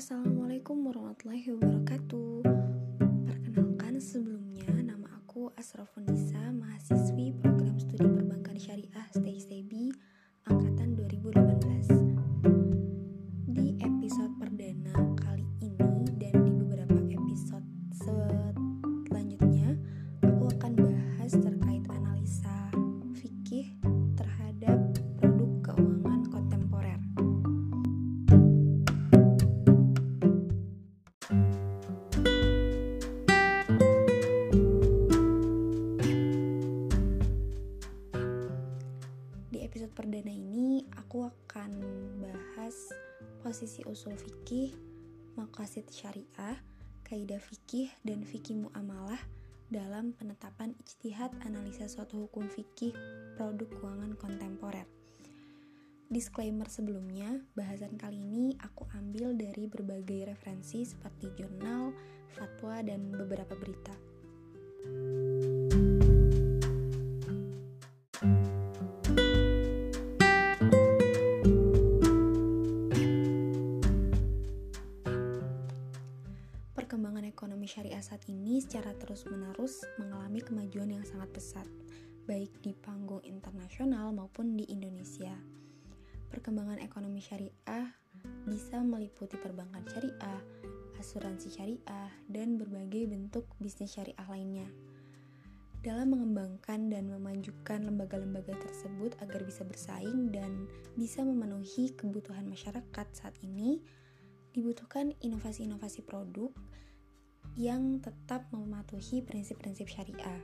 Assalamualaikum usul fikih, maqasid syariah, kaidah fikih dan fikih muamalah dalam penetapan ijtihad analisa suatu hukum fikih produk keuangan kontemporer. Disclaimer sebelumnya, bahasan kali ini aku ambil dari berbagai referensi seperti jurnal, fatwa, dan beberapa berita. Perkembangan Indonesia. Perkembangan ekonomi syariah bisa meliputi perbankan syariah, asuransi syariah, dan berbagai bentuk bisnis syariah lainnya. Dalam mengembangkan dan memajukan lembaga-lembaga tersebut agar bisa bersaing dan bisa memenuhi kebutuhan masyarakat saat ini, dibutuhkan inovasi-inovasi produk yang tetap mematuhi prinsip-prinsip syariah.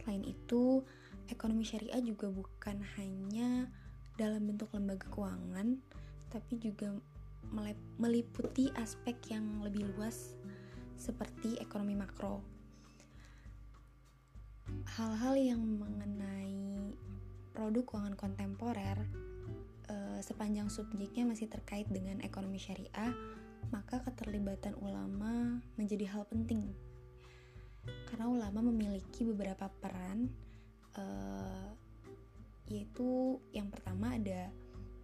Selain itu, ekonomi syariah juga bukan hanya dalam bentuk lembaga keuangan, tapi juga meliputi aspek yang lebih luas seperti ekonomi makro. Hal-hal yang mengenai produk keuangan kontemporer eh, sepanjang subjeknya masih terkait dengan ekonomi syariah, maka keterlibatan ulama menjadi hal penting. Karena ulama memiliki beberapa peran eh, yaitu yang pertama ada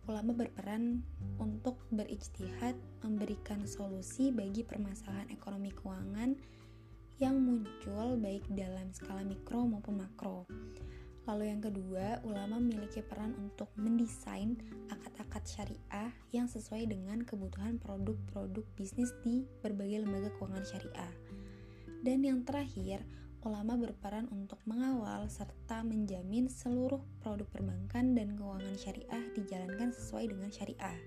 ulama berperan untuk berijtihad memberikan solusi bagi permasalahan ekonomi keuangan yang muncul baik dalam skala mikro maupun makro. Lalu yang kedua, ulama memiliki peran untuk mendesain akad-akad syariah yang sesuai dengan kebutuhan produk-produk bisnis di berbagai lembaga keuangan syariah. Dan yang terakhir, ulama berperan untuk mengawal serta menjamin seluruh produk perbankan dan keuangan syariah dijalankan sesuai dengan syariah.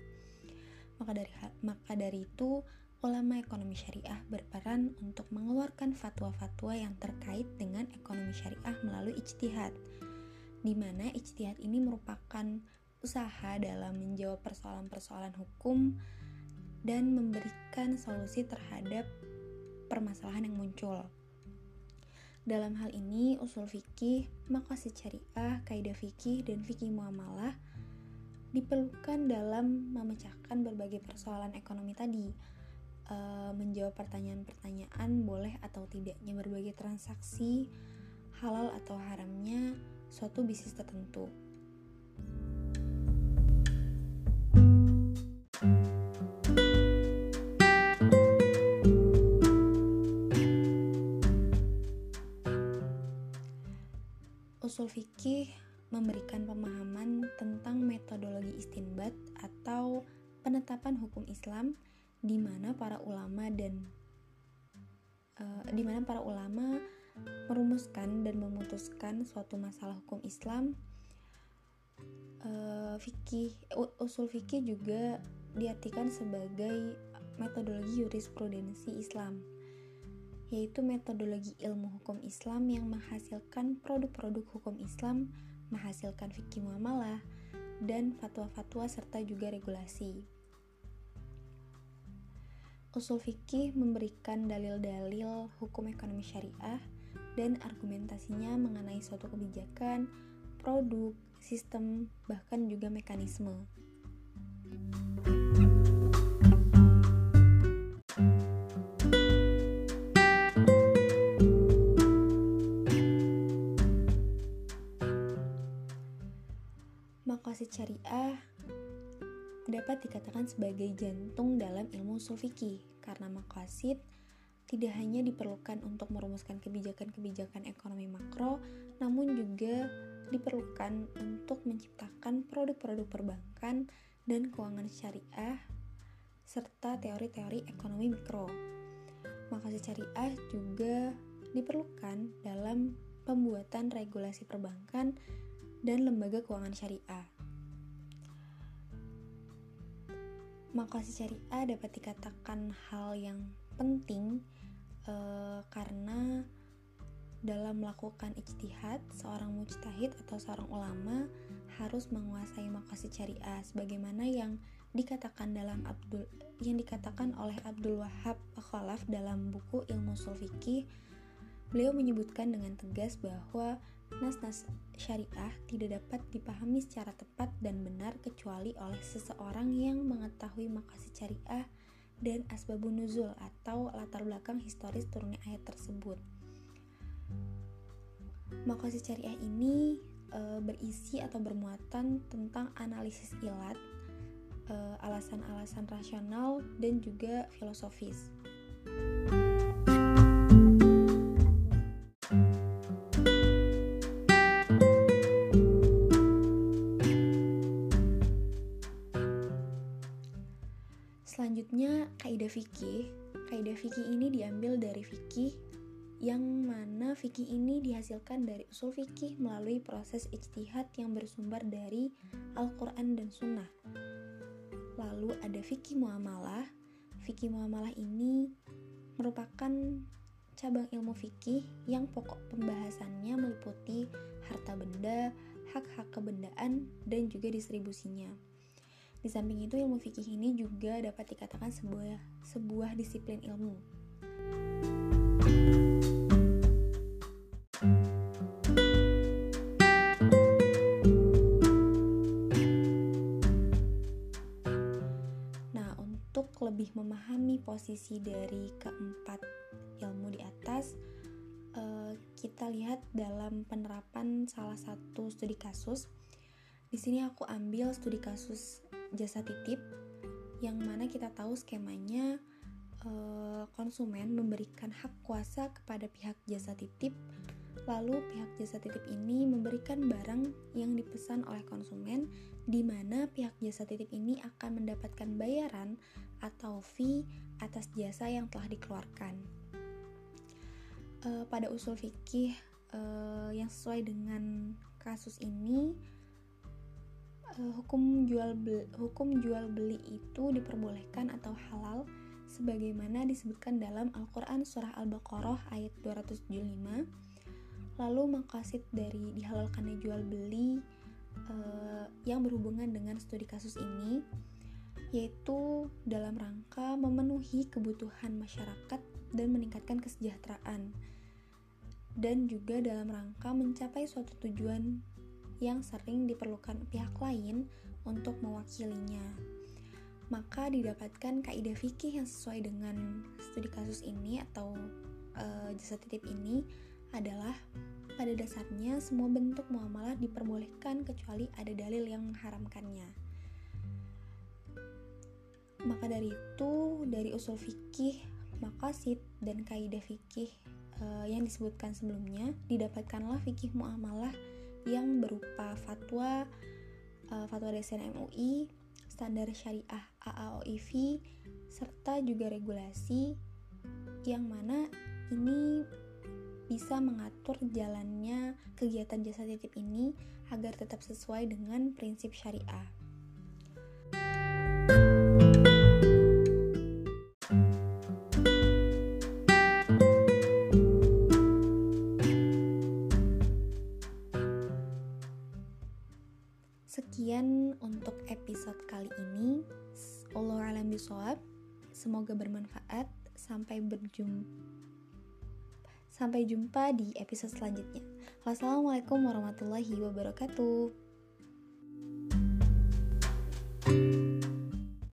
Maka dari maka dari itu, ulama ekonomi syariah berperan untuk mengeluarkan fatwa-fatwa yang terkait dengan ekonomi syariah melalui ijtihad, di mana ijtihad ini merupakan usaha dalam menjawab persoalan-persoalan hukum dan memberikan solusi terhadap permasalahan yang muncul. Dalam hal ini, usul fikih, maqasid syariah, kaidah fikih, dan fikih muamalah diperlukan dalam memecahkan berbagai persoalan ekonomi tadi, e, menjawab pertanyaan-pertanyaan boleh atau tidaknya berbagai transaksi, halal atau haramnya suatu bisnis tertentu. Fikih memberikan pemahaman tentang metodologi istinbat atau penetapan hukum Islam di mana para ulama dan uh, di mana para ulama merumuskan dan memutuskan suatu masalah hukum Islam. Uh, fikih usul fikih juga diartikan sebagai metodologi jurisprudensi Islam yaitu metodologi ilmu hukum Islam yang menghasilkan produk-produk hukum Islam, menghasilkan fikih muamalah, dan fatwa-fatwa serta juga regulasi. Usul fikih memberikan dalil-dalil hukum ekonomi syariah dan argumentasinya mengenai suatu kebijakan, produk, sistem, bahkan juga mekanisme. Maqasid syariah dapat dikatakan sebagai jantung dalam ilmu usul fikih karena maqasid tidak hanya diperlukan untuk merumuskan kebijakan-kebijakan ekonomi makro, namun juga diperlukan untuk menciptakan produk-produk perbankan dan keuangan syariah serta teori-teori ekonomi mikro. Makasih syariah juga diperlukan dalam pembuatan regulasi perbankan dan lembaga keuangan syariah. Makasih syariah dapat dikatakan hal yang penting uh, karena dalam melakukan ijtihad, seorang mujtahid atau seorang ulama harus menguasai makasih syariah sebagaimana yang dikatakan dalam Abdul yang dikatakan oleh Abdul Wahab Khalaf dalam buku Ilmu Sulfiki beliau menyebutkan dengan tegas bahwa nas-nas syariah tidak dapat dipahami secara tepat dan benar kecuali oleh seseorang yang mengetahui makasih syariah dan asbabun nuzul atau latar belakang historis turunnya ayat tersebut. Makasih syariah ini e, berisi atau bermuatan tentang analisis ilat Eh, alasan-alasan rasional dan juga filosofis. Fikih. Kaidah fikih ini diambil dari fikih yang mana fikih ini dihasilkan dari usul fikih melalui proses ijtihad yang bersumber dari Al-Quran dan Sunnah. Lalu ada fikih muamalah. Fikih muamalah ini merupakan cabang ilmu fikih yang pokok pembahasannya meliputi harta benda, hak-hak kebendaan, dan juga distribusinya. Di samping itu, ilmu fikih ini juga dapat dikatakan sebuah sebuah disiplin ilmu. lebih memahami posisi dari keempat ilmu di atas, uh, kita lihat dalam penerapan salah satu studi kasus. Di sini aku ambil studi kasus jasa titip, yang mana kita tahu skemanya uh, konsumen memberikan hak kuasa kepada pihak jasa titip Lalu pihak jasa titip ini memberikan barang yang dipesan oleh konsumen di mana pihak jasa titip ini akan mendapatkan bayaran atau fee atas jasa yang telah dikeluarkan. Uh, pada usul fikih uh, yang sesuai dengan kasus ini, hukum jual beli, hukum jual beli itu diperbolehkan atau halal sebagaimana disebutkan dalam Al-Qur'an surah Al-Baqarah ayat 275 Lalu makasid dari dihalalkannya jual beli uh, yang berhubungan dengan studi kasus ini yaitu dalam rangka memenuhi kebutuhan masyarakat dan meningkatkan kesejahteraan dan juga dalam rangka mencapai suatu tujuan yang sering diperlukan pihak lain untuk mewakilinya. Maka didapatkan kaidah fikih yang sesuai dengan studi kasus ini atau uh, jasa titip ini adalah pada dasarnya semua bentuk muamalah diperbolehkan kecuali ada dalil yang mengharamkannya. Maka dari itu, dari usul fikih, makasid, dan kaidah fikih uh, yang disebutkan sebelumnya, didapatkanlah fikih muamalah yang berupa fatwa, uh, fatwa dasar MUI, standar syariah AAOIV, serta juga regulasi yang mana ini bisa mengatur jalannya kegiatan jasa titip ini agar tetap sesuai dengan prinsip syariah. Sekian untuk episode kali ini. Allah alam bisawab. Semoga bermanfaat. Sampai berjumpa Sampai jumpa di episode selanjutnya. Wassalamualaikum warahmatullahi wabarakatuh.